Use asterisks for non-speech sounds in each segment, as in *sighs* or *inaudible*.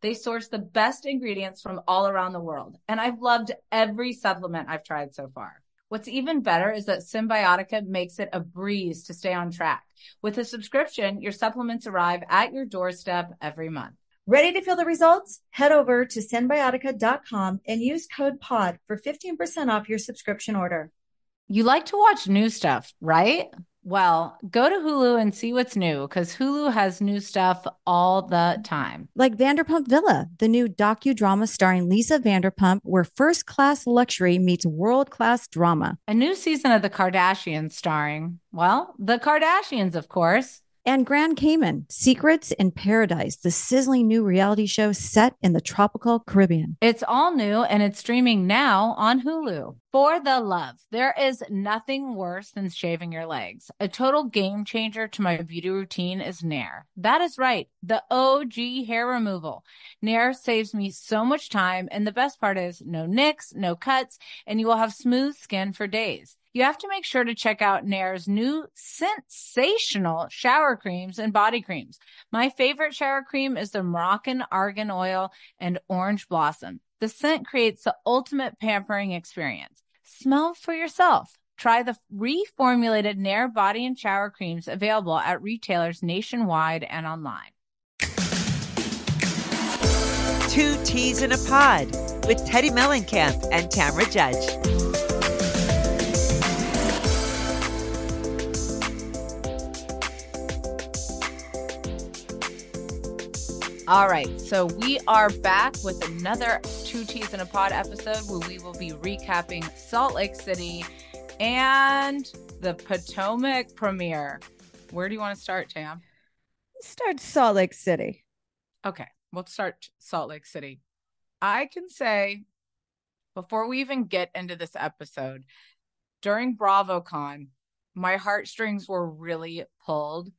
They source the best ingredients from all around the world, and I've loved every supplement I've tried so far. What's even better is that Cymbiotika makes it a breeze to stay on track. With a subscription, your supplements arrive at your doorstep every month. Ready to feel the results? Head over to cymbiotika.com and use code POD for 15% off your subscription order. You like to watch new stuff, right? Well, go to Hulu and see what's new because Hulu has new stuff all the time. Like Vanderpump Villa, the new docudrama starring Lisa Vanderpump, where first class luxury meets world class drama. A new season of The Kardashians starring, well, the Kardashians, of course. And Grand Cayman, Secrets in Paradise, the sizzling new reality show set in the tropical Caribbean. It's all new and it's streaming now on Hulu. For the love, there is nothing worse than shaving your legs. A total game changer to my beauty routine is Nair. That is right, the OG hair removal. Nair saves me so much time, and the best part is no nicks, no cuts, and you will have smooth skin for days you have to make sure to check out Nair's new sensational shower creams and body creams. My favorite shower cream is the Moroccan Argan Oil and Orange Blossom. The scent creates the ultimate pampering experience. Smell for yourself. Try the reformulated Nair body and shower creams available at retailers nationwide and online. Two Teas in a Pod with Teddi Mellencamp and Tamra Judge. All right. So we are back with another Two Teas in a Pod episode where we will be recapping Salt Lake City and the Potomac premiere. Where do you want to start, Tam? Start Salt Lake City. Okay. We'll start Salt Lake City. I can say before we even get into this episode, during BravoCon, my heartstrings were really pulled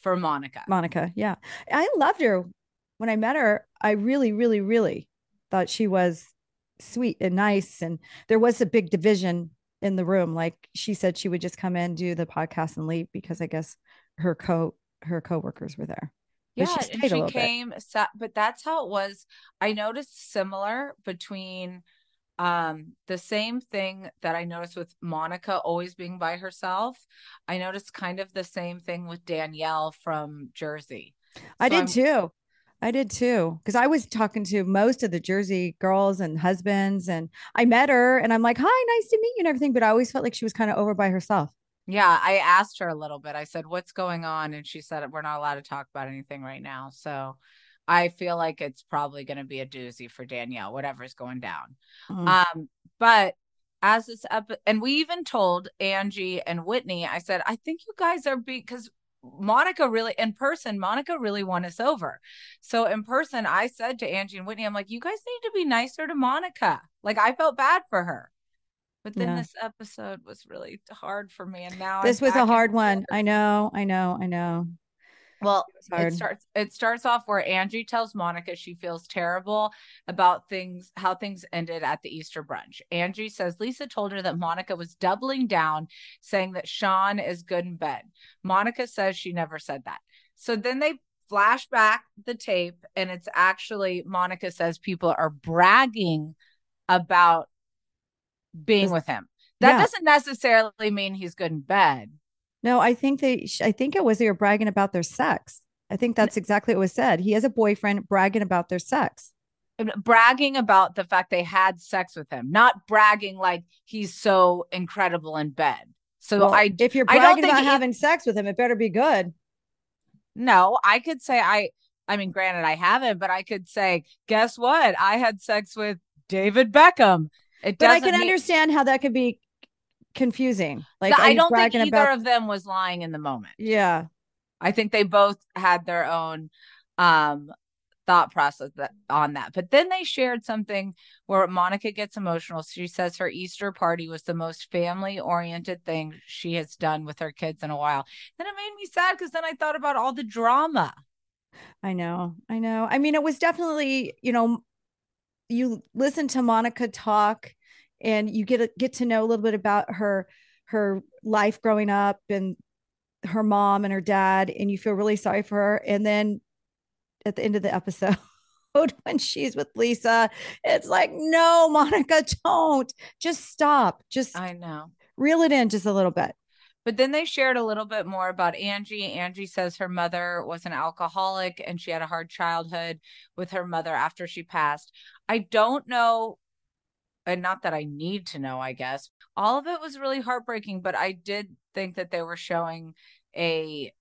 for Monica. Monica, yeah. I loved her when I met her, I really, really, really thought she was sweet and nice. And there was a big division in the room. Like she said, she would just come in, do the podcast, and leave because I guess her co her coworkers were there. Yeah, she, she came, sat, but that's how it was. I noticed similar between um the same thing that i noticed with monica always being by herself i noticed kind of the same thing with danielle from jersey so i did I'm, too I did too. Cause I was talking to most of the Jersey girls and husbands, and I met her and I'm like, hi, nice to meet you and everything. But I always felt like she was kind of over by herself. Yeah. I asked her a little bit. I said, what's going on? And she said, we're not allowed to talk about anything right now. So I feel like it's probably going to be a doozy for Danielle, whatever's going down. Mm-hmm. Um, but as this up, and we even told Angie and Whitney, I said, I think you guys are because Monica really in person, Monica really won us over. So in person, I said to Angie and Whitney, I'm like, you guys need to be nicer to Monica. Like I felt bad for her. But then yeah. this episode was really hard for me. And now this I'm was a hard one. I know, I know, I know. Well, it, it starts it starts off where Angie tells Monica she feels terrible about things how things ended at the Easter brunch. Angie says Lisa told her that Monica was doubling down saying that Sean is good in bed. Monica says she never said that. So then they flash back the tape and it's actually Monica says people are bragging about being with him. That yeah. doesn't necessarily mean he's good in bed. No, I think they, I think it was they were bragging about their sex. I think that's exactly what was said. He has a boyfriend bragging about their sex. Bragging about the fact they had sex with him, not bragging like he's so incredible in bed. So well, I, if you're bragging about having sex with him, it better be good. No, I could say I, I mean, granted, I haven't, but I could say, guess what? I had sex with David Beckham. It but I can mean- understand how that could be confusing. Like I don't think either about... of them was lying in the moment. Yeah. I think they both had their own um thought process that, on that. But then they shared something where Monica gets emotional. She says her Easter party was the most family oriented thing she has done with her kids in a while. Then it made me sad because then I thought about all the drama. I know. I know. I mean, it was definitely, you know, you listen to Monica talk and you get a, get to know a little bit about her her life growing up and her mom and her dad and you feel really sorry for her. And then at the end of the episode *laughs* when she's with Lisa it's like no Monica don't. Just stop. Just I know. reel it in just a little bit. But then they shared a little bit more about Angie. Angie says her mother was an alcoholic and she had a hard childhood with her mother after she passed. I don't know and not that I need to know, I guess. All of it was really heartbreaking, but I did think that they were showing a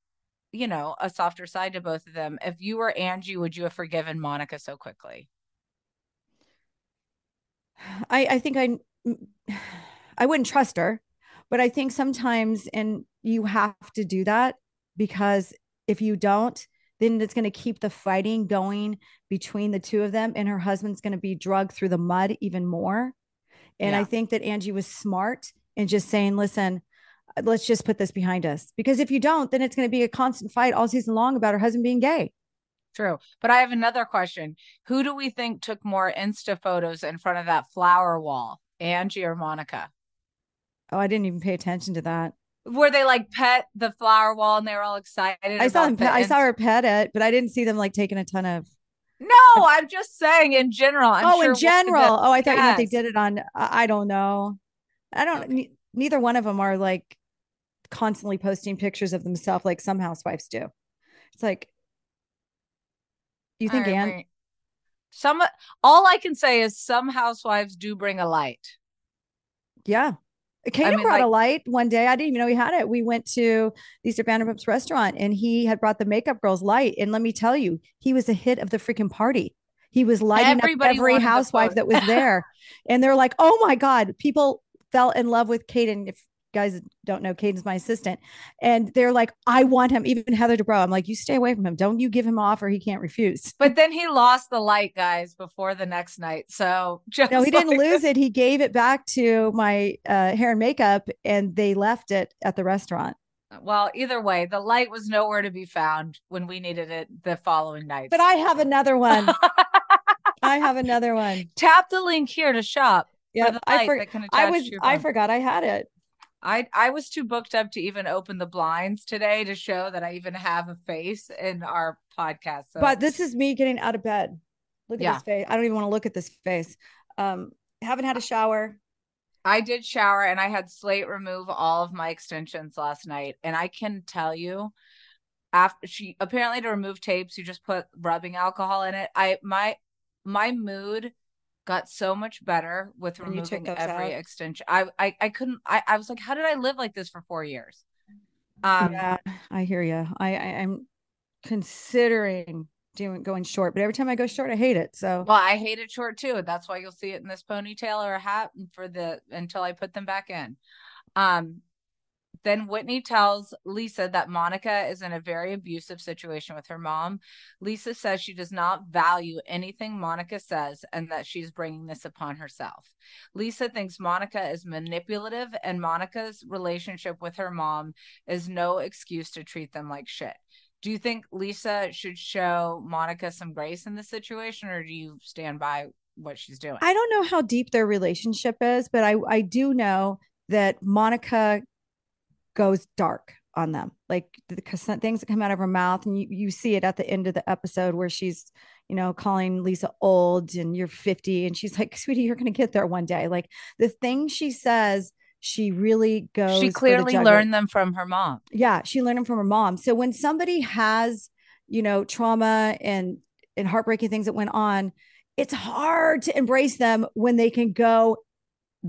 you know, a softer side to both of them. If you were Angie, would you have forgiven Monica so quickly? I I think I I wouldn't trust her, but I think sometimes and you have to do that because if you don't, then it's going to keep the fighting going between the two of them and her husband's going to be drugged through the mud even more and yeah. i think that angie was smart in just saying listen let's just put this behind us because if you don't then it's going to be a constant fight all season long about her husband being gay true but i have another question who do we think took more insta photos in front of that flower wall angie or monica oh i didn't even pay attention to that Were they like pet the flower wall and they were all excited. I saw them. Pe- I saw her pet it, but I didn't see them like taking a ton of. No, I'm just saying in general. I'm oh, sure in general. Oh, I thought yes. you meant they did it on. I don't know. I don't. Okay. neither one of them are like constantly posting pictures of themselves like some housewives do. It's like, you think, Anne? Some. All I can say is some housewives do bring a light. Yeah, Kato I mean, brought like, a light one day. I didn't even know he had it. We went to Lisa Vanderpump's restaurant and he had brought the makeup girl's light. And let me tell you, he was a hit of the freaking party. He was lighting Everybody up every housewife that was there. *laughs* and they're like, oh my God, people fell in love with Kaden. If guys don't know, Caden's my assistant. And they're like, I want him. Even Heather Dubrow. I'm like, you stay away from him. Don't you give him off or he can't refuse. *laughs* But then he lost the light, guys, before the next night. So *laughs* just no, he like- didn't lose it. He gave it back to my uh, hair and makeup and they left it at the restaurant. Well, either way, the light was nowhere to be found when we needed it the following night. But I have another one. *laughs* I have another one. Tap the link here to shop. Yeah, I, for- I was I forgot I had it. I I was too booked up to even open the blinds today to show that I even have a face in our podcast. So. But this is me getting out of bed. Look at yeah. this face. I don't even want to look at this face. Um, haven't had a shower. I did shower and I had Slate remove all of my extensions last night, and I can tell you, after she apparently to remove tapes, you just put rubbing alcohol in it. I my my mood got so much better with when removing every out. extension. I, I I couldn't. I I was like, how did I live like this for four years? Um, yeah, I hear you. I, I I'm considering doing going short, but every time I go short, I hate it. So well, I hate it short too. That's why you'll see it in this ponytail or a hat for the until I put them back in. Um, then Whitney tells Lisa that Monica is in a very abusive situation with her mom. Lisa says she does not value anything Monica says and that she's bringing this upon herself. Lisa thinks Monica is manipulative and Monica's relationship with her mom is no excuse to treat them like shit. Do you think Lisa should show Monica some grace in this situation or do you stand by what she's doing? I don't know how deep their relationship is, but I I do know that Monica goes dark on them. Like the things that come out of her mouth and you, you see it at the end of the episode where she's you know calling lisa old and you're 50 and she's like sweetie you're gonna get there one day. Like the things she says she really goes she clearly learned them from her mom. Yeah she learned them from her mom. So when somebody has you know trauma and and heartbreaking things that went on it's hard to embrace them when they can go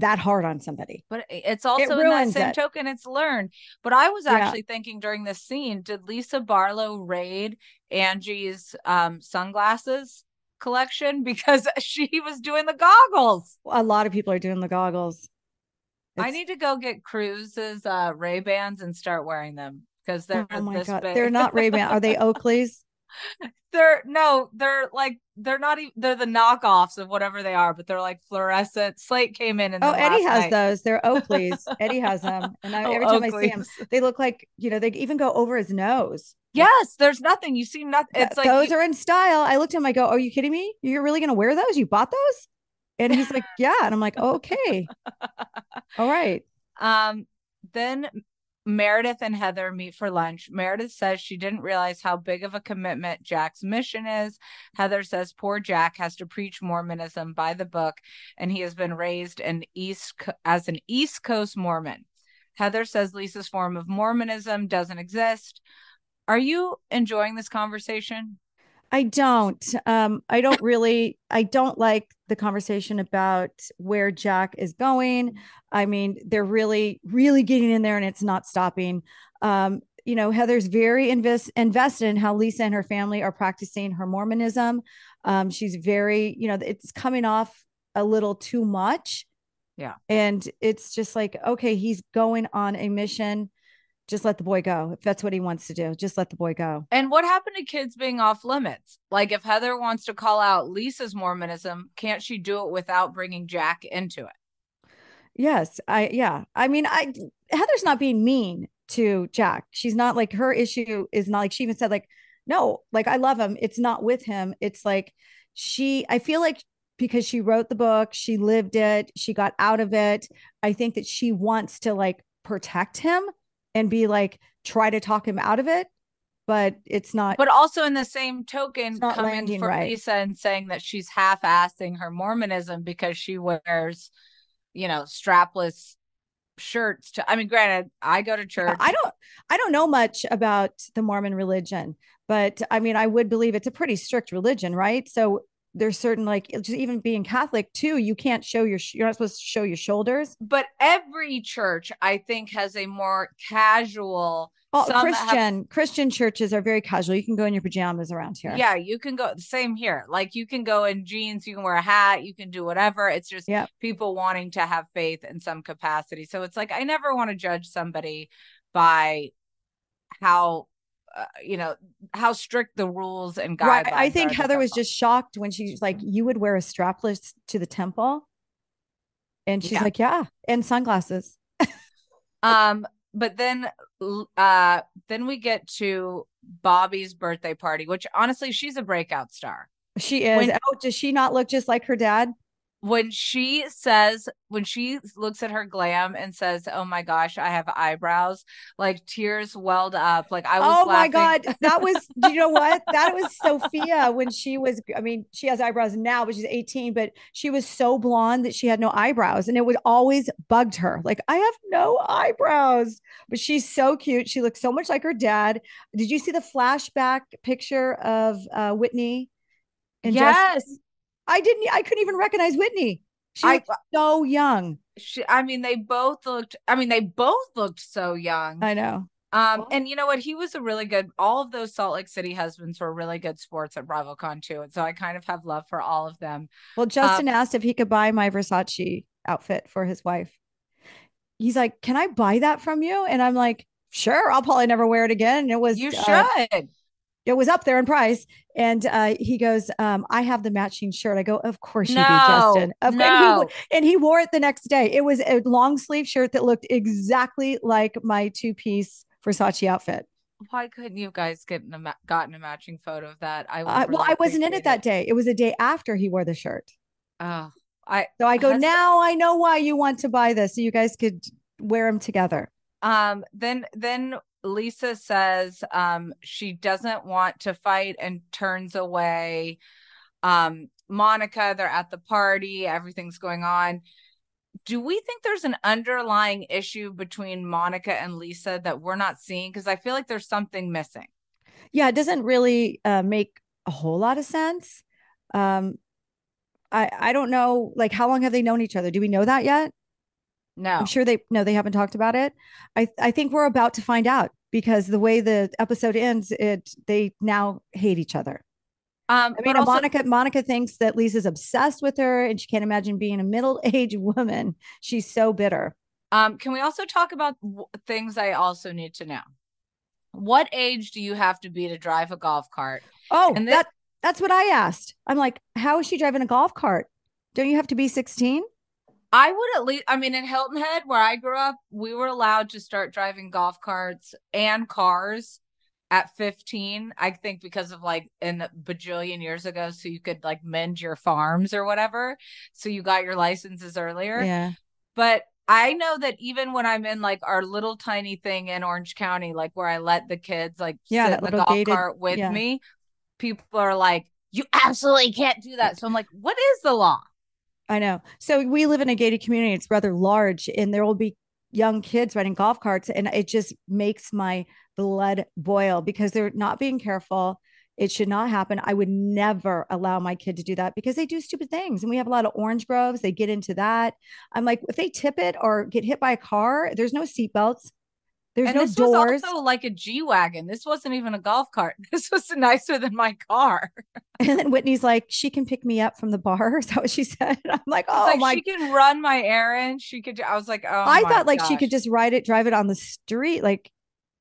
that hard on somebody. But it's also it in that same it. token, it's learned. But I was actually yeah. thinking during this scene, did Lisa Barlow raid Angie's um, sunglasses collection *laughs* because she was doing the goggles? A lot of people are doing the goggles. It's... I need to go get Cruz's uh, Ray Bans and start wearing them because they're oh my God. Big. They're not Ray Ban. Are they *laughs* Oakleys? *laughs* they're no, they're like they're not even they're the knockoffs of whatever they are, but they're like fluorescent. Slate came in and oh, Eddie has night. those. They're Oakleys. *laughs* Eddie has them, and I, oh, every time Oakleys. I see them, they look like you know they even go over his nose. Yes, there's nothing. You see nothing. It's like those you- are in style. I looked at him. I go, "Are you kidding me? You're really going to wear those? You bought those?" And he's like, *laughs* "Yeah." And I'm like, oh, "Okay, all right." Um. Then Meredith and Heather meet for lunch. Meredith says she didn't realize how big of a commitment Jack's mission is. Heather says poor Jack has to preach Mormonism by the book, and he has been raised an East as an East Coast Mormon. Heather says Lisa's form of Mormonism doesn't exist. Are you enjoying this conversation? I don't. Um, I don't really. I don't like the conversation about where Jack is going. I mean, they're really, really getting in there, and it's not stopping. Um, you know, Heather's very invest invested in how Lisa and her family are practicing her Mormonism. Um, she's very, you know, it's coming off a little too much. Yeah, and it's just like, okay, he's going on a mission just let the boy go if that's what he wants to do just let the boy go. And what happened to kids being off limits? Like if heather wants to call out lisa's mormonism can't she do it without bringing jack into it? Yes i yeah. I mean i heather's not being mean to jack. She's not like her issue is not like she even said like no like i love him. It's not with him. It's like she i feel like because she wrote the book she lived it she got out of it i think that she wants to like protect him and be like try to talk him out of it but it's not but also in the same token coming from right. lisa and saying that she's half-assing her mormonism because she wears you know strapless shirts to i mean granted i go to church i don't i don't know much about the mormon religion but i mean i would believe it's a pretty strict religion right so there's certain like just even being Catholic too, you can't show your you're not supposed to show your shoulders. But every church, I think, has a more casual. Oh, Christian have, Christian churches are very casual. You can go in your pajamas around here. Yeah, you can go. Same here. Like you can go in jeans, you can wear a hat, you can do whatever. It's just yep. people wanting to have faith in some capacity. So it's like I never want to judge somebody by how uh, you know how strict the rules and guidelines. Right. I think Heather was just shocked when she's like, "You would wear a strapless to the temple," and she's yeah. like, "Yeah," and sunglasses. *laughs* um, but then, uh, then we get to Bobby's birthday party, which honestly, she's a breakout star. She is. When, oh, does she not look just like her dad? When she says when she looks at her glam and says oh my gosh i have eyebrows like tears welled up like i was oh laughing. my god that was you know what that was *laughs* sophia when she was i mean she has eyebrows now but she's 18 but she was so blonde that she had no eyebrows and it would always bugged her like i have no eyebrows but she's so cute she looks so much like her dad did you see the flashback picture of uh, whitney and yes? I didn't. I couldn't even recognize Whitney. She I, looked so young. She, I mean, they both looked. I mean, they both looked so young. I know. Um, and you know what? He was a really good. All of those Salt Lake City husbands were really good sports at BravoCon too, and so I kind of have love for all of them. Well, Justin um, asked if he could buy my Versace outfit for his wife. He's like, "Can I buy that from you?" And I'm like, "Sure." I'll probably never wear it again. It was you uh, should it was up there in price. And uh, he goes, um, I have the matching shirt. I go, Of course you no, do, Justin. Of no. and, he, and he wore it the next day. It was a long sleeve shirt that looked exactly like my two piece Versace outfit. Why couldn't you guys get a, gotten a matching photo of that? I uh, well, I wasn't in it that day. It was a day after he wore the shirt. Oh, I so I go now. I know why you want to buy this, so you guys could wear them together. Um, then then Lisa says um, she doesn't want to fight and turns away. Um, Monica, they're at the party, everything's going on. Do we think there's an underlying issue between Monica and Lisa that we're not seeing? Because I feel like there's something missing. Yeah, it doesn't really uh, make a whole lot of sense. Um, I I don't know, like how long have they known each other? Do we know that yet? No. I'm sure they no, they haven't talked about it. I I think we're about to find out because the way the episode ends, it they now hate each other. Um, I mean, also, Monica Monica thinks that Lisa's obsessed with her, and she can't imagine being a middle aged *laughs* woman. She's so bitter. Um, can we also talk about w- things I also need to know? What age do you have to be to drive a golf cart? Oh, And this- that that's what I asked. I'm like, how is she driving a golf cart? Don't you have to be 16? I would at least, I mean, in Hilton Head, where I grew up, we were allowed to start driving golf carts and cars at 15. I think because of like in a bajillion years ago, so you could like mend your farms or whatever. So you got your licenses earlier. Yeah. But I know that even when I'm in like our little tiny thing in Orange County, like where I let the kids like Yeah, sit in the golf gated- cart with yeah. me, people are like, you absolutely can't do that. So I'm like, what is the law? I know. So we live in a gated community. It's rather large, and there will be young kids riding golf carts, and it just makes my blood boil because they're not being careful. It should not happen. I would never allow my kid to do that because they do stupid things. And we have a lot of orange groves. They get into that. I'm like, if they tip it or get hit by a car, there's no seatbelts. There's and no this doors. was also like a G wagon. This wasn't even a golf cart. *laughs* This was nicer than my car. *laughs* and then Whitney's like, *laughs* she can pick me up from the bar. Is that what she said? I'm like, oh like my she can run my errands. She could. I was like, oh, I thought like she could just ride it, drive it on the street. Like,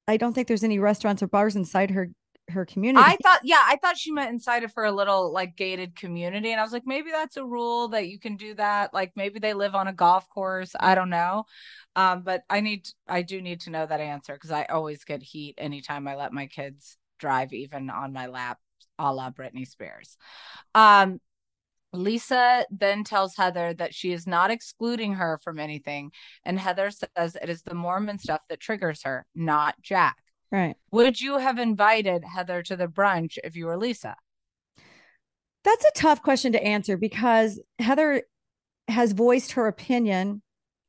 I don't think there's any restaurants or bars inside her her community. I thought, yeah, I thought she meant inside of her a little like gated community, and I was like, maybe that's a rule that you can do that. Like maybe they live on a golf course. I don't know, um, but I need, I do need to know that answer because I always get heat anytime I let my kids drive, even on my lap, a la Britney Spears. Um, Lisa then tells Heather that she is not excluding her from anything, and Heather says it is the Mormon stuff that triggers her, not Jack. Right. Would you have invited Heather to the brunch if you were Lisa? That's a tough question to answer because Heather has voiced her opinion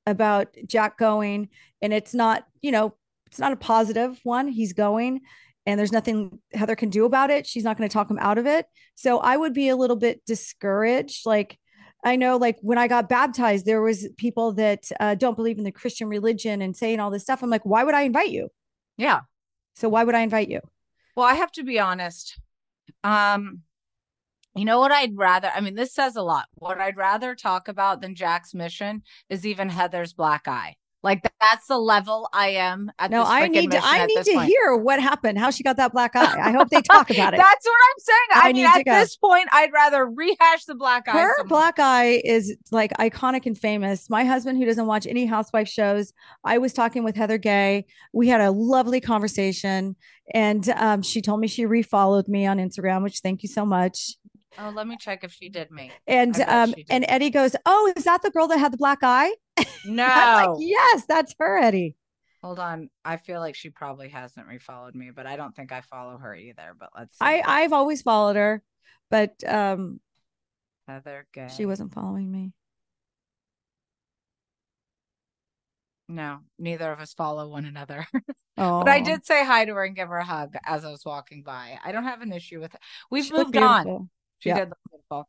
about Jack going, and it's not, you know, it's not a positive one. He's going, and there's nothing Heather can do about it. She's not going to talk him out of it. So I would be a little bit discouraged. Like, I know, like when I got baptized, there was people that uh, don't believe in the Christian religion and saying all this stuff. I'm like, why would I invite you? Yeah. So why would I invite you? Well, I have to be honest. Um, you know what I'd rather, I mean, this says a lot. What I'd rather talk about than Jack's mission is even Heather's black eye. Like that's the level I am at No, this I need to. I need to point. hear what happened. How she got that black eye. I hope they talk about *laughs* it. That's what I'm saying. I, I mean, need at this point, I'd rather rehash the black eye. Her some more. black eye is like iconic and famous. My husband, who doesn't watch any housewife shows, I was talking with Heather Gay. We had a lovely conversation, and um, she told me she refollowed me on Instagram, which thank you so much. Oh, let me check if she did me. And um, did. and Eddie goes, "Oh, is that the girl that had the black eye?" *laughs* No. Like, "Yes, that's her, Eddie." Hold on. I feel like she probably hasn't refollowed me, but I don't think I follow her either. But let's see. I I've always followed her, but um, Heather Gay. she wasn't following me. No, neither of us follow one another. Oh, *laughs* but I did say hi to her and give her a hug as I was walking by. I don't have an issue with it. We've She moved on. She Yeah. did look beautiful.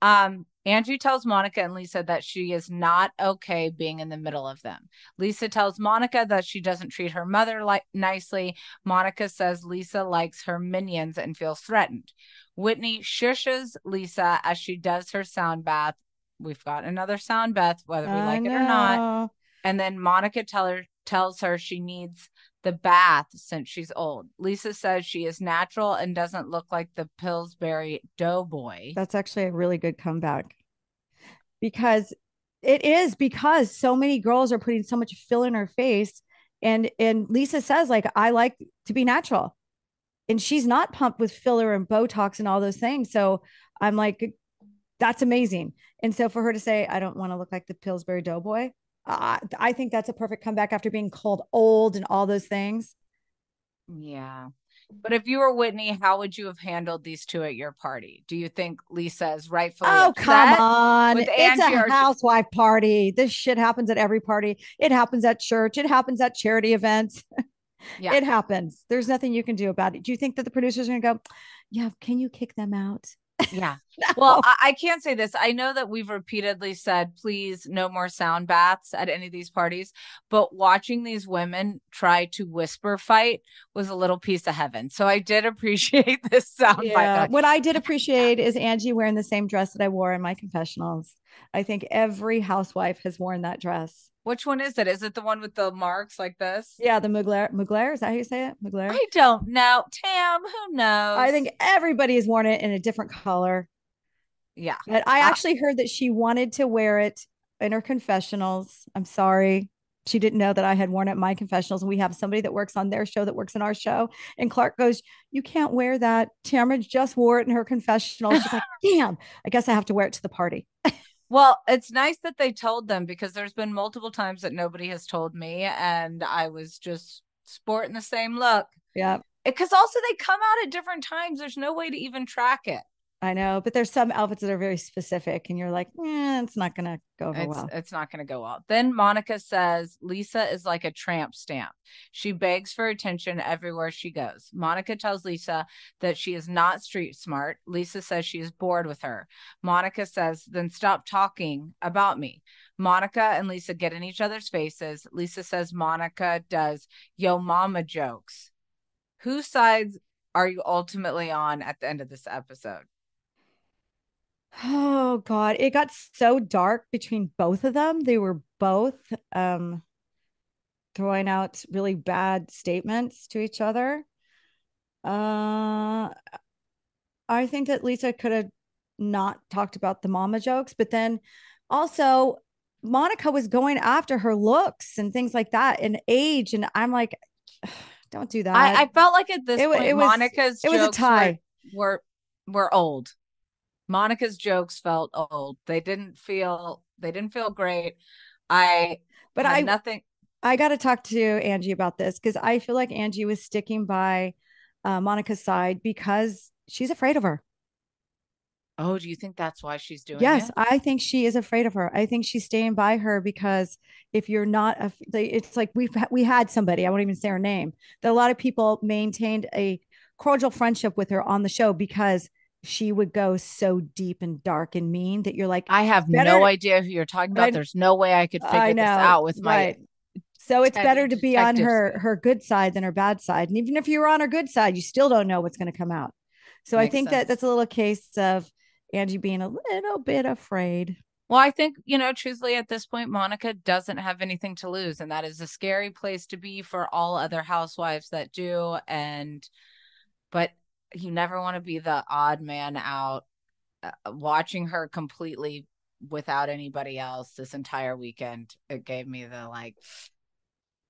Um, Angie tells Monica and Lisa that she is not okay being in the middle of them. Lisa tells Monica that she doesn't treat her mother like nicely. Monica says Lisa likes her minions and feels threatened. Whitney shushes Lisa as she does her sound bath. We've got another sound bath, whether we I like it or not. And then Monica tell her, tells her she needs the bath since she's old. Lisa says she is natural and doesn't look like the Pillsbury Doughboy. That's actually a really good comeback because it is because so many girls are putting so much fill in her face. And and Lisa says, like, I like to be natural. And she's not pumped with filler and Botox and all those things. So I'm like, that's amazing. And so for her to say, I don't want to look like the Pillsbury Doughboy, uh, I think that's a perfect comeback after being called old and all those things. Yeah. But if you were Whitney, how would you have handled these two at your party? Do you think Lisa is rightfully Oh, come on. It's a housewife party. This shit happens at every party. It happens at church. It happens at charity events. *laughs* Yeah. It happens. There's nothing you can do about it. Do you think that the producers are going to go, yeah, can you kick them out? Yeah. *laughs* Well, I, I can't say this. I know that we've repeatedly said, please, no more sound baths at any of these parties. But watching these women try to whisper fight was a little piece of heaven. So I did *laughs* appreciate this sound Yeah. What I did *laughs* appreciate is Angie wearing the same dress that I wore in my confessionals. I think every housewife has worn that dress. Which one is it? Is it the one with the marks like this? Yeah, the Mugler. Mugler is that how you say it? Mugler. I don't know. Tam, who knows? I think everybody has worn it in a different color. Yeah. But I actually heard that she wanted to wear it in her confessionals. I'm sorry. She didn't know that I had worn it in my confessionals. And we have somebody that works on their show that works in our show. And Clark goes, You can't wear that. Tamra just wore it in her confessional. She's like, *laughs* Damn, I guess I have to wear it to the party. *laughs* Well, it's nice that they told them because there's been multiple times that nobody has told me, and I was just sporting the same look. Yeah, eh, Because also they come out at different times. There's no way to even track it. I know. But there's some outfits that are very specific. And you're like, eh, it's not going to go over It's well. it's not going to go well. Then Monica says Lisa is like a tramp stamp. She begs for attention everywhere she goes. Monica tells Lisa that she is not street smart. Lisa says she is bored with her. Monica says, "Then stop talking about me." Monica and Lisa get in each other's faces. Lisa says Monica does yo mama jokes. Whose sides are you ultimately on at the end of this episode? Oh God. It got so dark between both of them. They were both um throwing out really bad statements to each other. Uh I think that Lisa could have not talked about the mama jokes, but then also Monica was going after her looks and things like that and age. And I'm like, *sighs* don't do that. I, I felt like at this It point, it was- Monica's it was a tie. Were were old. Monica's jokes felt old. They didn't feel they didn't feel great. I but I nothing. I got to talk to Angie about this because I feel like Angie was sticking by uh, Monica's side because she's afraid of her. Oh, do you think that's why she's doing Yes, it? I think she is afraid of her. I think she's staying by her because if you're not, a, it's like we've we had somebody. I won't even say her name. That a lot of people maintained a cordial friendship with her on the show because she would go so deep and dark and mean that you're like, I have Better- no idea who you're talking about. Right. There's no way I could figure I know, this out with my right. So it's better to be on her her good side than her bad side. And even if you're on her good side, you still don't know what's going to come out. So I Makes think that that's a little case of Angie being a little bit afraid. Well, I think, you know, truthfully, at this point, Monica doesn't have anything to lose. And that is a scary place to be for all other housewives that do. And, but you never want to be the odd man out uh, watching her completely without anybody else this entire weekend. It gave me the like,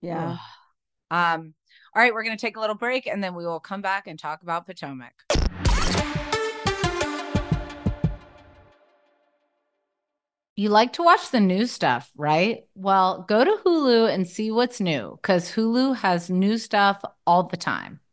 Yeah. *sighs* Um, all right, we're going to take a little break and then we will come back and talk about Potomac. You like to watch the new stuff, right? Well, go to Hulu and see what's new because Hulu has new stuff all the time.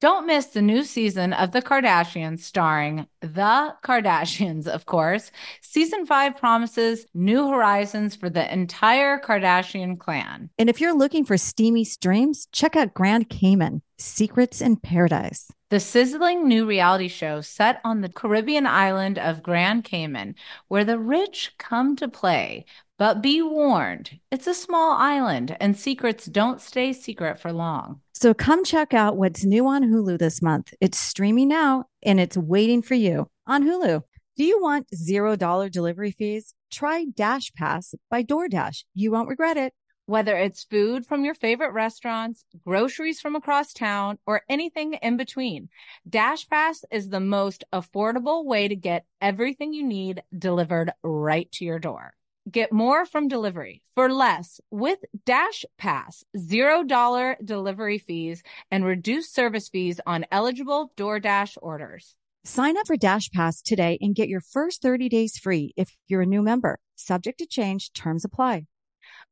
Don't miss the new season of The Kardashians, starring The Kardashians, of course. Season five promises new horizons for the entire Kardashian clan. And if you're looking for steamy streams, check out Grand Cayman Secrets in Paradise. The sizzling new reality show set on the Caribbean island of Grand Cayman, where the rich come to play. But be warned, it's a small island and secrets don't stay secret for long. So come check out what's new on Hulu this month. It's streaming now and it's waiting for you on Hulu. Do you want $0 delivery fees? Try Dash Pass by DoorDash. You won't regret it. Whether it's food from your favorite restaurants, groceries from across town, or anything in between, DashPass is the most affordable way to get everything you need delivered right to your door. Get more from delivery for less with Dash Pass, $0 delivery fees and reduced service fees on eligible DoorDash orders. Sign up for Dash Pass today and get your first 30 days free if you're a new member. Subject to change, terms apply.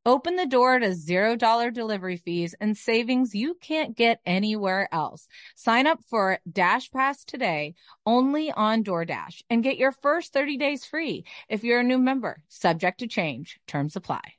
Open the door to $0 delivery fees and savings you can't get anywhere else. Sign up for Dash Pass today only on DoorDash and get your first 30 days free if you're a new member. Subject to change. Terms apply.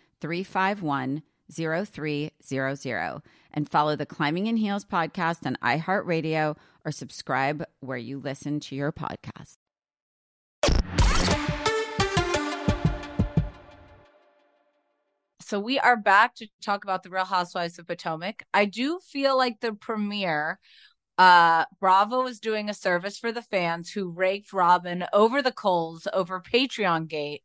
351 0300 and follow the Climbing in Heels podcast on iHeartRadio or subscribe where you listen to your podcast. So we are back to talk about the Real Housewives of Potomac. I do feel like the premiere uh Bravo is doing a service for the fans who raked Robyn over the coals over Patreon gate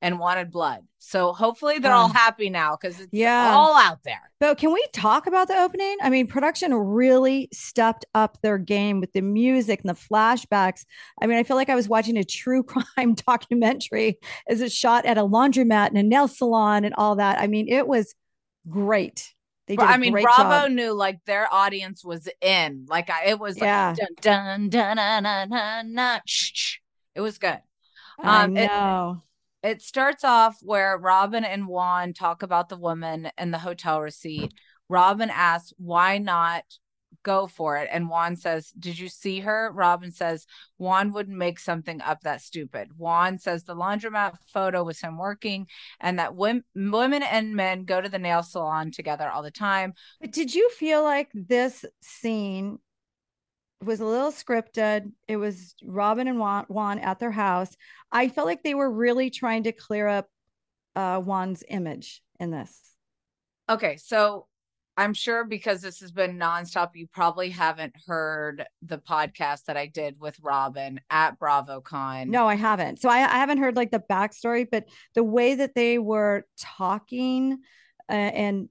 and wanted blood. So hopefully they're all happy now because it's yeah. all out there. But can we talk about the opening? I mean, production really stepped up their game with the music and the flashbacks. I mean, I feel like I was watching a true *laughs* crime documentary as it shot at a laundromat and a nail salon and all that. I mean, it was great. They did But mean, Bravo job. knew like their audience was in. Like I, it was like Yeah. dun dun dun dun dun dun. dun shh, shh. It was good. I um, it- know. It starts off where Robyn and Juan talk about the woman and the hotel receipt. Robyn asks, why not go for it? And Juan says, Did you see her? Robyn says, Juan wouldn't make something up that stupid. Juan says the laundromat photo was him working and that wom- women and men go to the nail salon together all the time. But did you feel like this scene was a little scripted? It was Robyn and Juan, Juan at their house. I felt like they were really trying to clear up uh, Juan's image in this. Okay, so I'm sure because this has been nonstop, you probably haven't heard the podcast that I did with Robyn at BravoCon. No, I haven't. So I, I haven't heard like the backstory, but the way that they were talking uh, and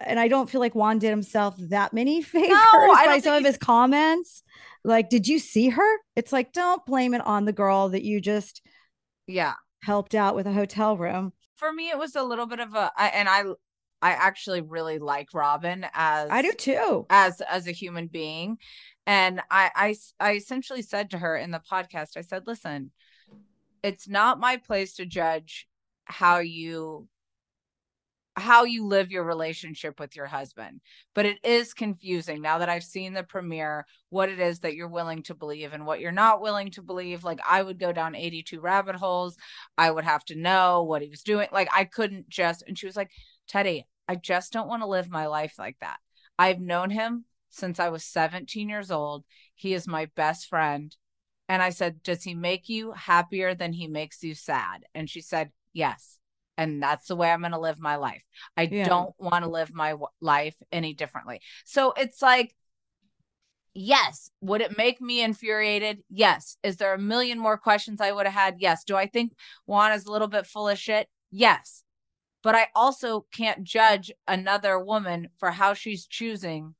and I don't feel like Juan did himself that many *laughs* favors I by some of his comments. Like, did you see her? It's like, don't blame it on the girl that you just Yeah. helped out with a hotel room. For me, it was a little bit of a, and I, I actually really like Robyn as I do too. as as a human being, and I, I, I essentially said to her in the podcast, I said, listen, it's not my place to judge how you how you live your relationship with your husband but it is confusing now that i've seen the premiere what it is that you're willing to believe and what you're not willing to believe. Like i would go down 82 rabbit holes. I would have to know what he was doing. Like i couldn't just and she was like Teddi i just don't want to live my life like that. I've known him since i was 17 years old. He is my best friend. And i said does he make you happier than he makes you sad? And she said yes and that's the way I'm going to live my life. I Yeah. don't want to live my w- life any differently. So it's like, yes, would it make me infuriated? Yes. Is there a million more questions I would have had? Yes. Do I think Juan is a little bit full of shit? Yes. But I also can't judge another woman for how she's choosing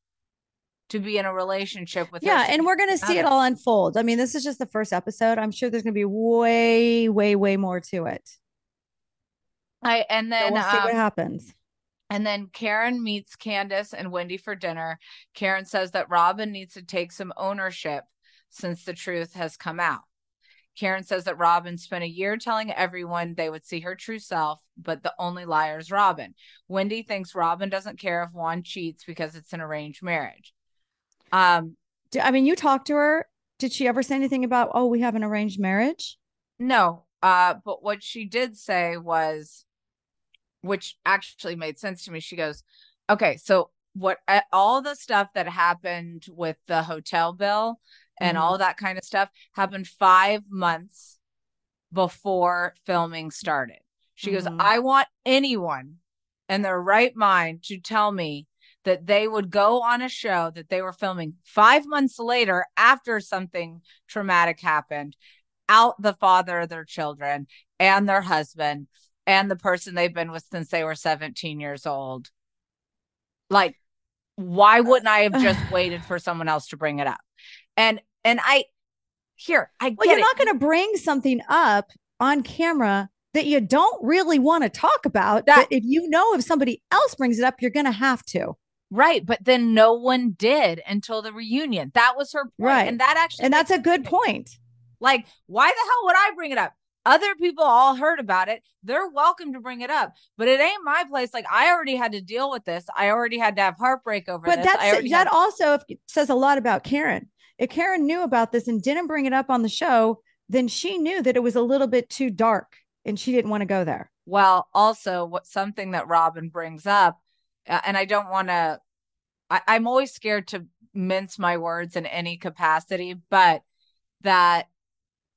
to be in a relationship with Yeah, and we're gonna see it all unfold. I mean, this is just the first episode. I'm sure there's gonna be way, way, way more to it. I and So then we'll see what um, happens. And then Karen meets Candace and Wendy for dinner. Karen says that Robyn needs to take some ownership since the truth has come out. Karen says that Robyn spent a year telling everyone they would see her true self, but the only liar is Robyn. Wendy thinks Robyn doesn't care if Juan cheats because it's an arranged marriage. Um, Do- I mean, you talked to her. Did she ever say anything about, oh, we have an arranged marriage? No, uh, but what she did say was, which actually made sense to me. She goes, "Okay, so what all the stuff that happened with the hotel bill and Mhm. all that kind of stuff happened five months before filming started. She goes, Mhm. I want anyone in their right mind to tell me that they would go on a show that they were filming five months later after something traumatic happened, out the father of their children and their husband and the person they've been with since they were 17 years old. Like, why uh. wouldn't I have just *laughs* waited for someone else to bring it up? And and I here, I Well, you're it. not going to bring something up on camera that you don't really want to talk about. That- but if you know if somebody else brings it up, you're going to have to. Right, but then no one did until the reunion. That was her point. Right. And that actually And that's a good point. Like, why the hell would I bring it up? Other people all heard about it. They're welcome to bring it up, but it ain't my place. Like, I already had to deal with this. I already had to have heartbreak over But this. That's that had- also says a lot about Karen. If Karen knew about this and didn't bring it up on the show, then she knew that it was a little bit too dark and she didn't want to go there. well, also what something that Robyn brings up, uh, and I don't want to. I'm always scared to mince my words in any capacity, but that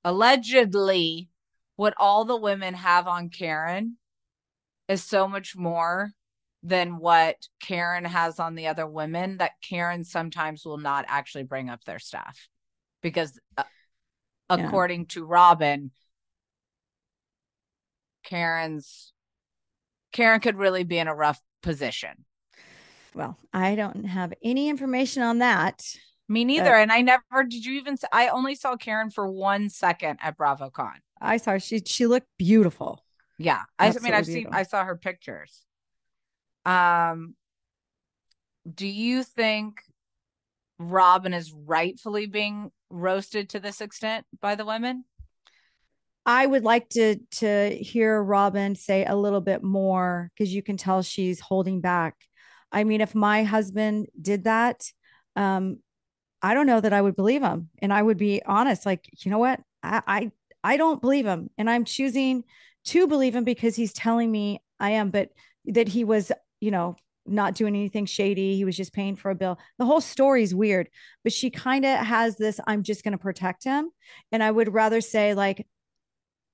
allegedly what all the women have on Karen is so much more than what Karen has on the other women that Karen sometimes will not actually bring up their stuff because uh, Yeah. according to Robyn Karen's Karen could really be in a rough position. Well, I don't have any information on that. Me neither. and I never did you even I only saw Karen for one second at BravoCon. I saw her. She she looked beautiful. Yeah. I, I mean I've seen. I saw her pictures. Um do you think Robyn is rightfully being roasted to this extent by the women? I would like to to hear Robyn say a little bit more because you can tell she's holding back. I mean, if my husband did that, um, I don't know that I would believe him, and I would be honest. Like, you know what? I I, I don't believe him, and I'm choosing to believe him because he's telling me I am, but that he was, you know, not doing anything shady. He was just paying for a bill. The whole story is weird, but she kind of has this. I'm just going to protect him, and I would rather say like.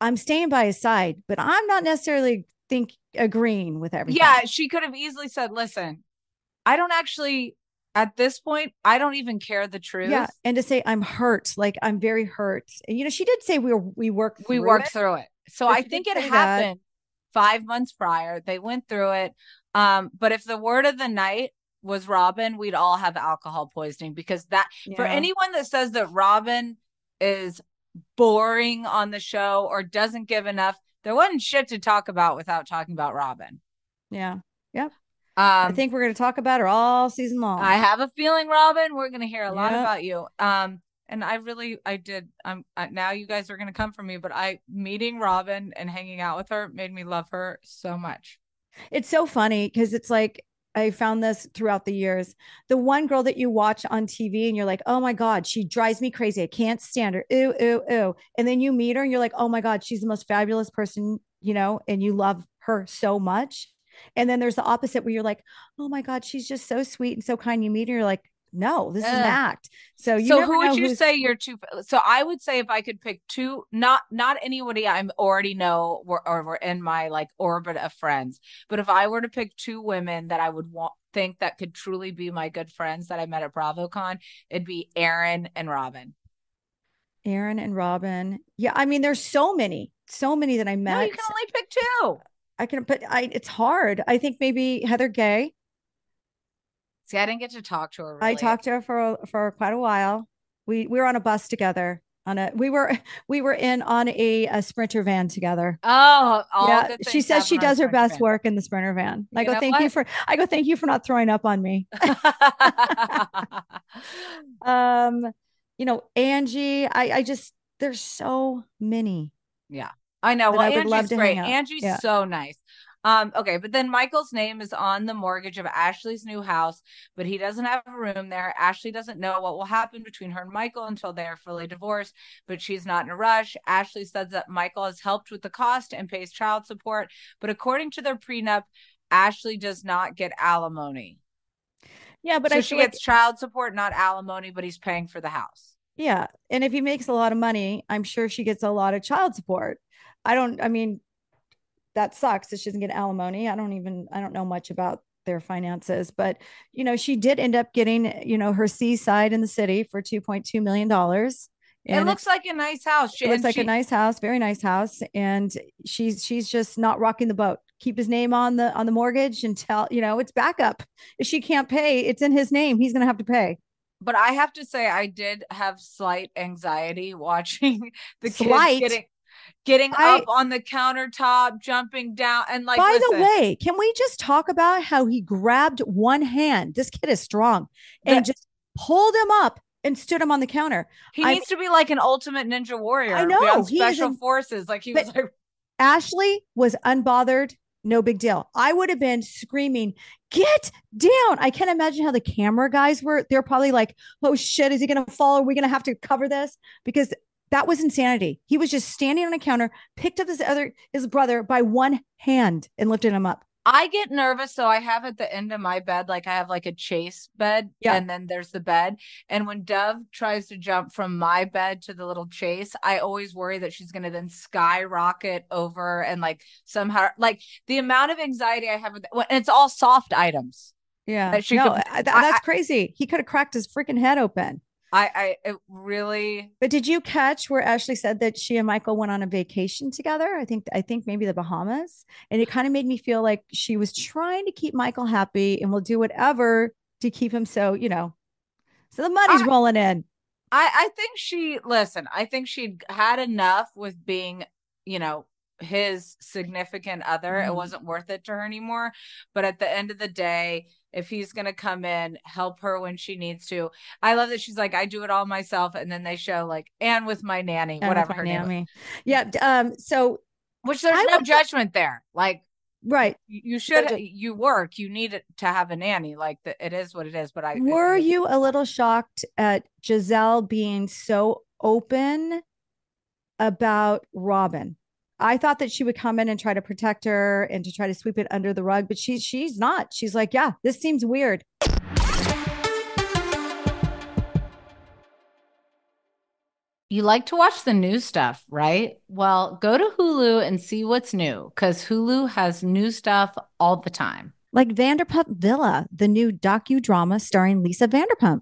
I'm staying by his side, but I'm not necessarily think agreeing with everything. Yeah, she could have easily said, "Listen, I don't actually at this point, I don't even care the truth. Yeah. And to say I'm hurt, like I'm very hurt. And you know, she did say we were we worked we through worked it. through it. So But I think it say that. happened five months prior. They went through it. Um, but if the word of the night was Robyn, we'd all have alcohol poisoning because that for anyone that says that Robyn is boring on the show or doesn't give enough, there wasn't shit to talk about without talking about Robyn. Yeah. Um, I think we're going to talk about her all season long. I have a feeling, Robyn, we're going to hear a lot about you. Um, and I really, I did. Um, now you guys are going to come for me, but I meeting Robyn and hanging out with her made me love her so much. It's so funny because it's like I found this throughout the years. The one girl that you watch on TV and you're like, oh my God, she drives me crazy. I can't stand her. Ooh, ooh, ooh. And then you meet her and you're like, oh my God, she's the most fabulous person, you know, and you love her so much. And then there's the opposite where you're like, oh my God, she's just so sweet and so kind. You meet her, you're like, no, this is an act. So you so who would you say you're two? So I would say if I could pick two, not not anybody I'm already know or, or were in my like orbit of friends, but if I were to pick two women that I would want think that could truly be my good friends that I met at BravoCon, it'd be Erin and Robyn. Erin and Robyn. Yeah, I mean, there's so many, so many that I met. No, you can only pick two. I can, but I, it's hard. I think maybe Heather Gay. See, I didn't get to talk to her. I talked to her for for quite a while. We we were on a bus together. On a we were *laughs* we were in on a, a sprinter van together. Oh, all yeah, she says she does her best Van. work in the sprinter van. I You go, know thank you for. I go, thank you for not throwing up on me. *laughs* *laughs* um, you know, Angie. I I just there's so many. I know. Well, I would Angie's love to great. Angie's Yeah. so nice. Um, okay, but then Michael's name is on the mortgage of Ashley's new house, but he doesn't have a room there. Ashley doesn't know what will happen between her and Michael until they are fully divorced, but she's not in a rush. Ashley says that Michael has helped with the cost and pays child support, but according to their prenup, Ashley does not get alimony. Yeah, but so she like- gets child support, not alimony, but he's paying for the house. Yeah. And if he makes a lot of money, I'm sure she gets a lot of child support. I don't, I mean, that sucks that she doesn't get alimony. I don't even, I don't know much about their finances, but you know, she did end up getting, you know, her seaside in the city for $2.2 million. it looks like a nice house. She, it looks like she- a nice house, very nice house. And she's, she's just not rocking the boat. Keep his name on the, on the mortgage until, you know, it's backup. If she can't pay, it's in his name. He's going to have to pay. But I have to say, I did have slight anxiety *laughs* watching the Slight? kids getting getting I- up on the countertop, jumping down, and like. By the way, can we just talk about how he grabbed one hand? This kid is strong and just pulled him up and stood him on the counter. he I- needs to be like an ultimate ninja warrior. I know, special forces. Like he was like, Ashley was unbothered, no big deal. I would have been screaming, "Get down!" I can't imagine how the camera guys were. They're probably like, "Oh shit, is he going to fall? Are we going to have to cover this?" Because that was insanity. He was just standing on a counter, picked up his other his brother by one hand and lifted him up. I get nervous, so I have at the end of my bed, like I have like a chase bed, Yeah. and then there's the bed. And when Dove tries to jump from my bed to the little chase, I always worry that she's gonna then skyrocket over and like somehow, like the amount of anxiety I have with and it's all soft items. Yeah, That no, could- I- th- I- that's crazy. He could have cracked his freaking head open. I, I, it really, But did you catch where Ashley said that she and Michael went on a vacation together? I think I think maybe the Bahamas. And it kind of made me feel like she was trying to keep Michael happy and will do whatever to keep him so, you know. So the money's I- rolling in. I, I think she, listen, I think she'd had enough with being, you know, his significant other. It Mhm. wasn't worth it to her anymore. But at the end of the day, if he's going to come in, help her when she needs to. I love that she's like, I do it all myself. And then they show like, and with my nanny, And whatever my her name, Nammy. Yeah. Um, so which there's I no judgment there. Like, right. you should, you work, you need it to have a nanny. Like, the, it is what it is. But I, Were it- you a little shocked at Gizelle being so open about Robyn? I thought that she would come in and try to protect her and to try to sweep it under the rug, but she's she's not. She's like, yeah, this seems weird. You like to watch the new stuff, right? Well, go to Hulu and see what's new because Hulu has new stuff all the time. Like Vanderpump Villa, the new docudrama starring Lisa Vanderpump.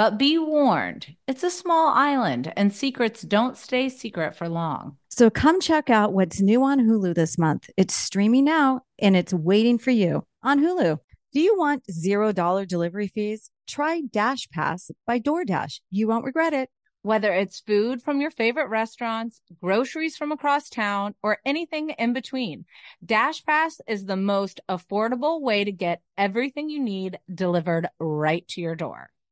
But be warned, it's a small island and secrets don't stay secret for long. So come check out what's new on Hulu this month. It's streaming now and it's waiting for you on Hulu. Do you want $0 delivery fees? Try Dash Pass by DoorDash. You won't regret it. Whether it's food from your favorite restaurants, groceries from across town, or anything in between, Dash Pass is the most affordable way to get everything you need delivered right to your door.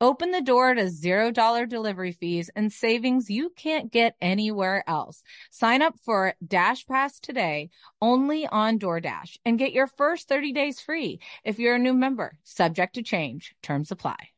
Open the door to $0 delivery fees and savings you can't get anywhere else. Sign up for Dash Pass today only on DoorDash and get your first 30 days free if you're a new member. Subject to change. Terms apply.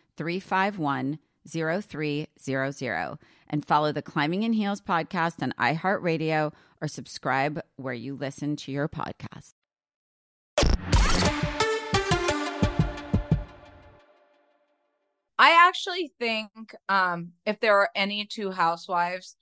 351 0300 and follow the Climbing in Heels podcast on iHeartRadio or subscribe where you listen to your podcast. I actually think um, if there are any two housewives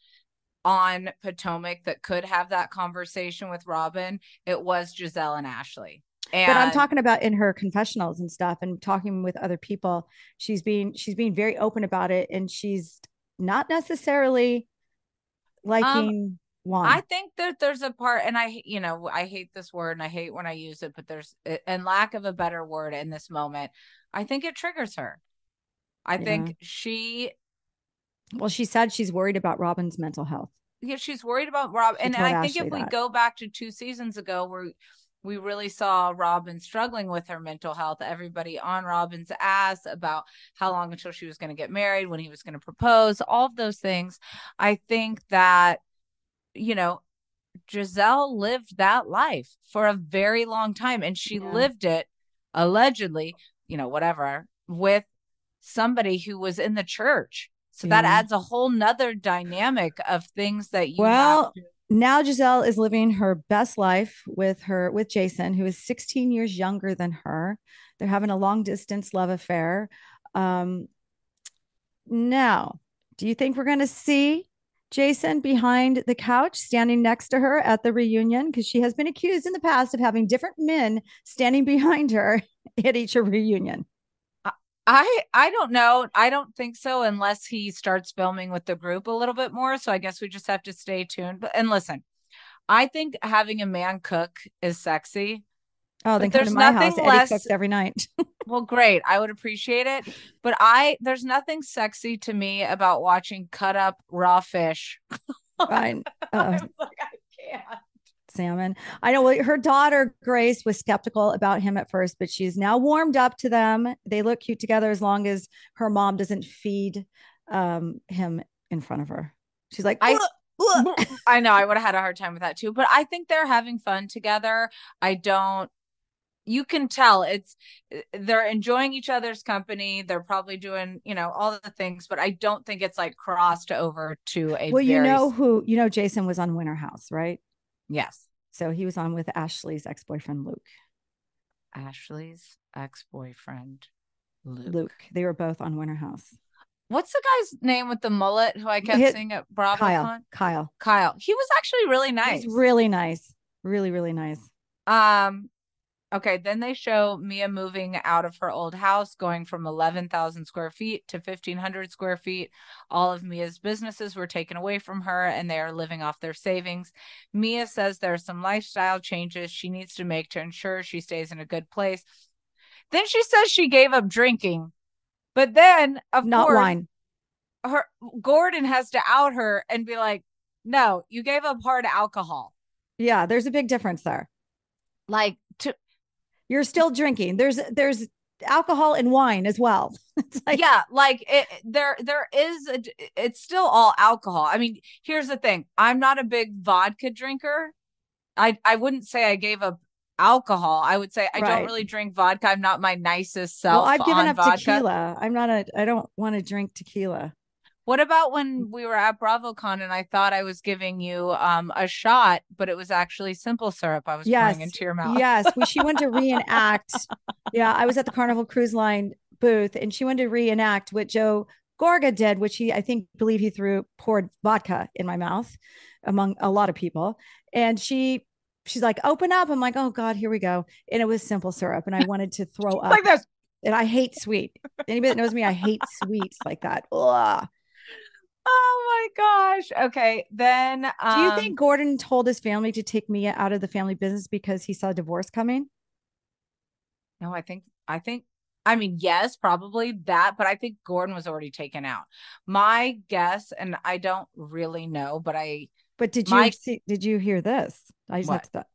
on Potomac that could have that conversation with Robyn, it was Gizelle and Ashley. And but I'm talking about in her confessionals and stuff and talking with other people. She's being she's being very open about it and she's not necessarily liking one. Um, I think that there's a part, and I, you know, I hate this word and I hate when I use it, but there's, and lack of a better word in this moment, I think it triggers her. I Yeah. think she, well, she said she's worried about Robyn's mental health. yeah, she's worried about Rob. She and I think if we that. go back to two seasons ago where we really saw Robyn struggling with her mental health, everybody on Robyn's ass about how long until she was going to get married, when he was going to propose, all of those things. I think that, you know, Gizelle lived that life for a very long time and she Yeah. lived it allegedly, you know, whatever, with somebody who was in the church. So that adds a whole nother dynamic of things that you Well, have to Now Gizelle is living her best life with her with Jason, who is 16 years younger than her. They're having a long distance love affair. Um, now, do you think we're going to see Jason behind the couch standing next to her at the reunion? Because she has been accused in the past of having different men standing *laughs* behind her at each reunion. I I don't know. I don't think so unless he starts filming with the group a little bit more. So I guess we just have to stay tuned. But and listen, I think having a man cook is sexy. Oh, then come there's to my nothing house. Eddie less- cooks every night. *laughs* Well, great. I would appreciate it. But I there's nothing sexy to me about watching cut up raw fish. *laughs* Fine. I Uh, was like, I can't. Salmon. I know her daughter Grace was skeptical about him at first, but she's now warmed up to them. They look cute together as long as her mom doesn't feed um, him in front of her. She's like, I-. *laughs* I know I would have had a hard time with that too, but I think they're having fun together. I don't you can tell it's they're enjoying each other's company. They're probably doing, you know, all the things, but I don't think it's like crossed over to a well, you know who you know. Jason was on Winter House, right? Yes. So he was on with Ashley's ex boyfriend Luke. Ashley's ex-boyfriend Luke. Luke. They were both on Winter House. What's the guy's name with the mullet who I kept Hit- seeing at BravoCon? Kyle. Kyle. Kyle. He was actually really nice. He's really nice. Really, really nice. Um, okay, then they show Mia moving out of her old house, going from 11,000 square feet to 1,500 square feet. All of Mia's businesses were taken away from her and they are living off their savings. Mia says there are some lifestyle changes she needs to make to ensure she stays in a good place. Then she says she gave up drinking. But then, of Not course, wine. her Gordon has to out her and be like, "No, you gave up hard alcohol." Yeah, there's a big difference there. Like to You're still drinking. There's there's alcohol and wine as well. *laughs* It's like yeah like it, there there is a, it's still all alcohol i mean here's the thing i'm not a big vodka drinker i i wouldn't say i gave up alcohol i would say i Right. don't really drink vodka i'm not my nicest self well, I've given up vodka. tequila. I'm not a I don't want to drink tequila. What about when we were at bravocon and i thought i was giving you um a shot but it was actually simple syrup i was Yes. pouring into your mouth Yes, we, she wanted to *laughs* reenact. yeah, I was at the Carnival Cruise Line booth and she wanted to reenact what Joe Gorga did, which he, I think, believe he threw poured vodka in my mouth among a lot of people. And she, she's like, open up. I'm like, oh God, here we go. And it was simple syrup. And I *laughs* wanted to throw up. like this. And I hate sweet. Anybody that knows me, I hate sweets like that. Ugh. Oh my gosh. Okay. Then um, Do you think Gordon told his family to take Mia out of the family business because he saw divorce coming? No, I think I think I mean, yes, probably that, but I think Gordon was already taken out. My guess, and I don't really know, but I But did you My- see did you hear this? I just What? have to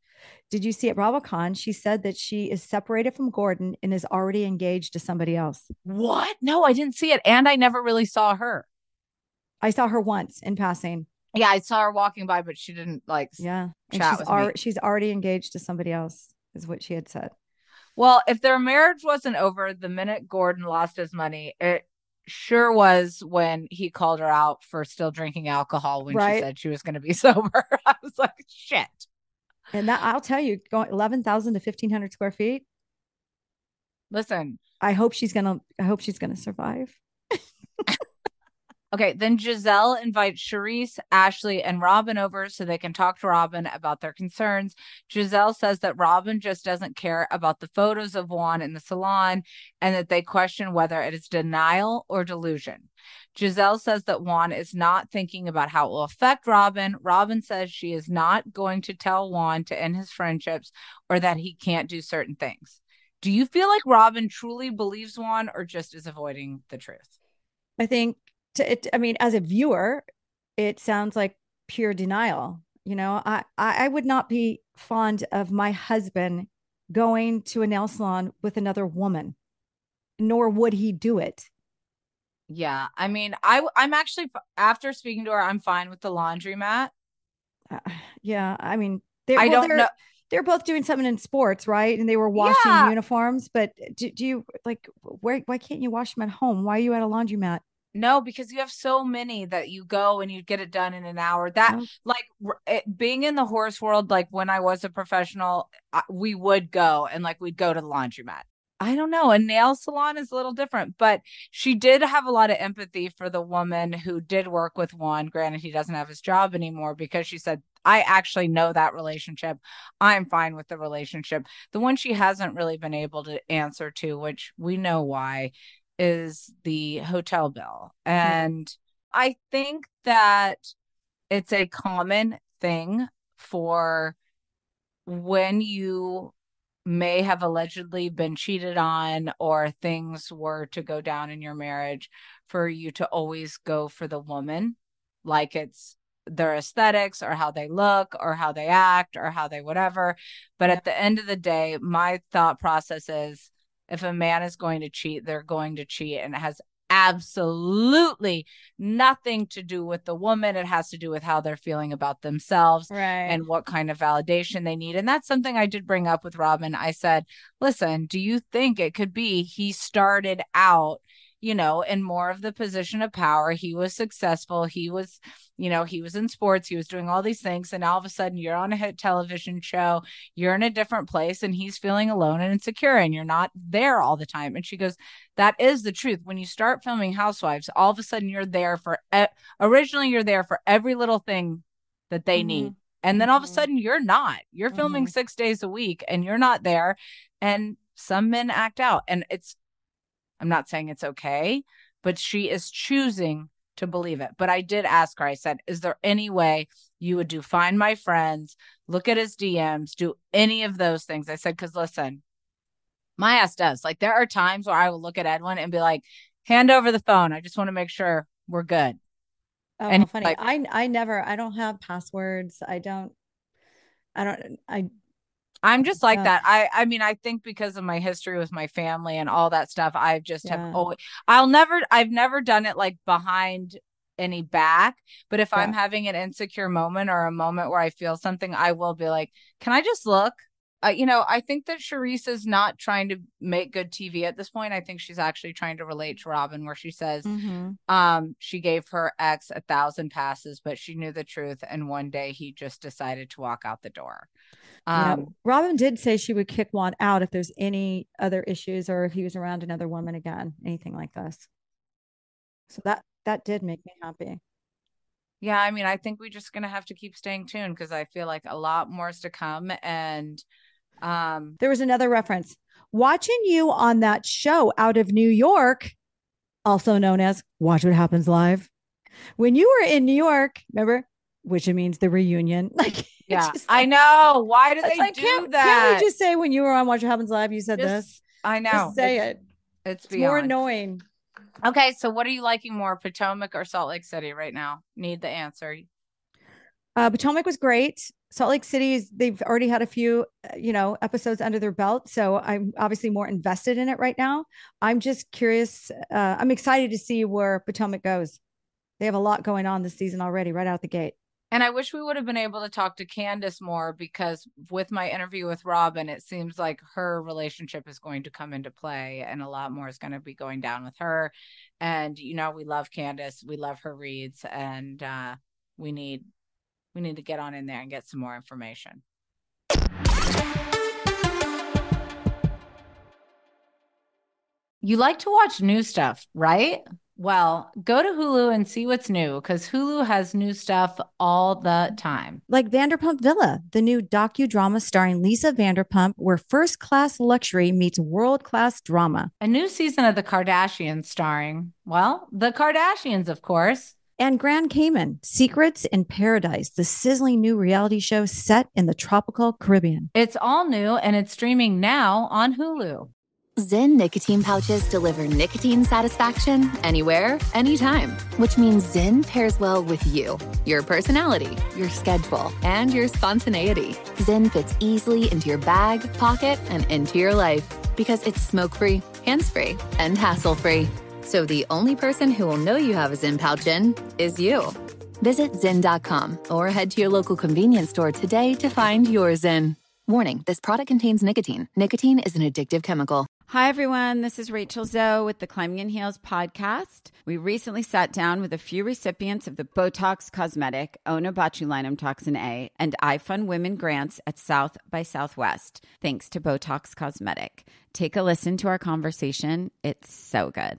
did you see at BravoCon? She said that she is separated from Gordon and is already engaged to somebody else. what? No, I didn't see it. And I never really saw her. I saw her once in passing. Yeah, I saw her walking by, but she didn't like Yeah. And Chat she's with me. already she's already engaged to somebody else, is what she had said. Well, if their marriage wasn't over the minute Gordon lost his money, it sure was when he called her out for still drinking alcohol when Right. she said she was going to be *laughs* sober. *laughs* I was like, shit. And that I'll tell you, going eleven thousand to fifteen hundred square feet. Listen, I hope she's gonna I hope she's gonna survive. *laughs* Okay, then Gizelle invites Charrisse, Ashley, and Robyn over so they can talk to Robyn about their concerns. Gizelle says that Robyn just doesn't care about the photos of Juan in the salon and that they question whether it is denial or delusion. Gizelle says that Juan is not thinking about how it will affect Robyn. Robyn says she is not going to tell Juan to end his friendships or that he can't do certain things. Do you feel like Robyn truly believes Juan or just is avoiding the truth? I think to it, I mean, as a viewer, it sounds like pure denial. You know, I, I would not be fond of my husband going to a nail salon with another woman, nor would he do it. Yeah, I mean, I I'm actually after speaking to her, I'm fine with the laundromat. Uh, yeah, I mean, they're, I well, don't know. They're both doing something in sports, right? And they were washing Yeah. uniforms. But do, do you like where? Why can't you wash them at home? Why are you at a laundromat? No, because you have so many that you go and you get it done in an hour. That Oh. like it, being in the horse world, like when I was a professional, I, we would go and like we'd go to the laundromat. I don't know. A nail salon is a little different, but she did have a lot of empathy for the woman who did work with Juan. Granted, he doesn't have his job anymore because she said, I actually know that relationship. I'm fine with the relationship. The one she hasn't really been able to answer to, which we know why, is the hotel bill. And I think that it's a common thing for when you may have allegedly been cheated on or things were to go down in your marriage for you to always go for the woman like it's their aesthetics or how they look or how they act or how they whatever. But at the end of the day my thought process is if a man is going to cheat they're going to cheat and it has absolutely nothing to do with the woman it has to do with how they're feeling about themselves Right. and what kind of validation they need. And that's something I did bring up with Robyn. I said, listen, do you think it could be he started out, you know, in more of the position of power? He was successful. He was, you know, he was in sports. He was doing all these things. And all of a sudden, you're on a hit television show, you're in a different place, and he's feeling alone and insecure, and you're not there all the time. And she goes, that is the truth. When you start filming Housewives, all of a sudden, you're there for, e- originally, you're there for every little thing that they Mhm. need. And then all of a Mhm. sudden you're not. You're filming Mhm. six days a week and you're not there. And some men act out. And it's, I'm not saying it's okay, but she is choosing to believe it. But I did ask her, I said, Is there any way you would do find my friends, look at his DMs, do any of those things? I said, Because listen, my ass does. Like there are times where I will look at Edwin and be like, Hand over the phone. I just want to make sure we're good. Oh, And funny. like- I I never I don't have passwords. I don't I don't I I'm just like Yeah. that. I I mean, I think because of my history with my family and all that stuff, I've just Yeah. have always I'll never I've never done it like behind any back, but if I'm having an insecure moment or a moment where I feel something, I will be like, "Can I just look?" Uh, you know, I think that Charrisse is not trying to make good TV at this point. I think she's actually trying to relate to Robyn, where she says, Mhm. um, she gave her ex a thousand passes, but she knew the truth, and one day he just decided to walk out the door. Yeah, Um, Robyn did say she would kick Juan out if there's any other issues or if he was around another woman again, anything like this. So that that did make me happy. Yeah, I mean, I think we're just gonna have to keep staying tuned because I feel like a lot more is to come. And um There was another reference. Watching you on that show out of New York, also known as Watch What Happens Live. When you were in New York, remember, which it means the reunion. *laughs* Like, yeah, I know. Why do they like, do can't, that? Can't we just say when you were on Watch What Happens Live, you said Just- this? I know. Just say it's, it. It's, It's more annoying. Okay, so what are you liking more, Potomac or Salt Lake City right now? Need the answer. Uh, Potomac was great. Salt Lake City is they've already had a few, uh, you know, episodes under their belt, so I'm obviously more invested in it right now. I'm just curious. Uh, I'm excited to see where Potomac goes. They have a lot going on this season already, right out the gate. And I wish we would have been able to talk to Candiace more because with my interview with Robyn, it seems like her relationship is going to come into play and a lot more is going to be going down with her. And you know, we love Candiace, we love her reads, and uh, we need we need to get on in there and get some more information. You like to watch new stuff, right? Well, go to Hulu and see what's new because Hulu has new stuff all the time. Like Vanderpump Villa, the new docudrama starring Lisa Vanderpump, where first class luxury meets world class drama. A new season of The Kardashians starring, well, the Kardashians, of course. And Grand Cayman, Secrets in Paradise, the sizzling new reality show set in the tropical Caribbean. It's all new and it's streaming now on Hulu. ZYN nicotine pouches deliver nicotine satisfaction anywhere, anytime, which means ZYN pairs well with you, your personality, your schedule, and your spontaneity. ZYN fits easily into your bag, pocket, and into your life because it's smoke free, hands free, and hassle free. So the only person who will know you have a ZYN pouch in is you. Visit ZYN.com or head to your local convenience store today to find your ZYN. Warning this product contains nicotine. Nicotine is an addictive chemical. Hi, everyone. This is Rachel Zoe with the Climbing in Heels podcast. We recently sat down with a few recipients of the Botox Cosmetic, Onabotulinum Toxin A, and iFund Women grants at South by Southwest, thanks to Botox Cosmetic. Take a listen to our conversation. It's so good.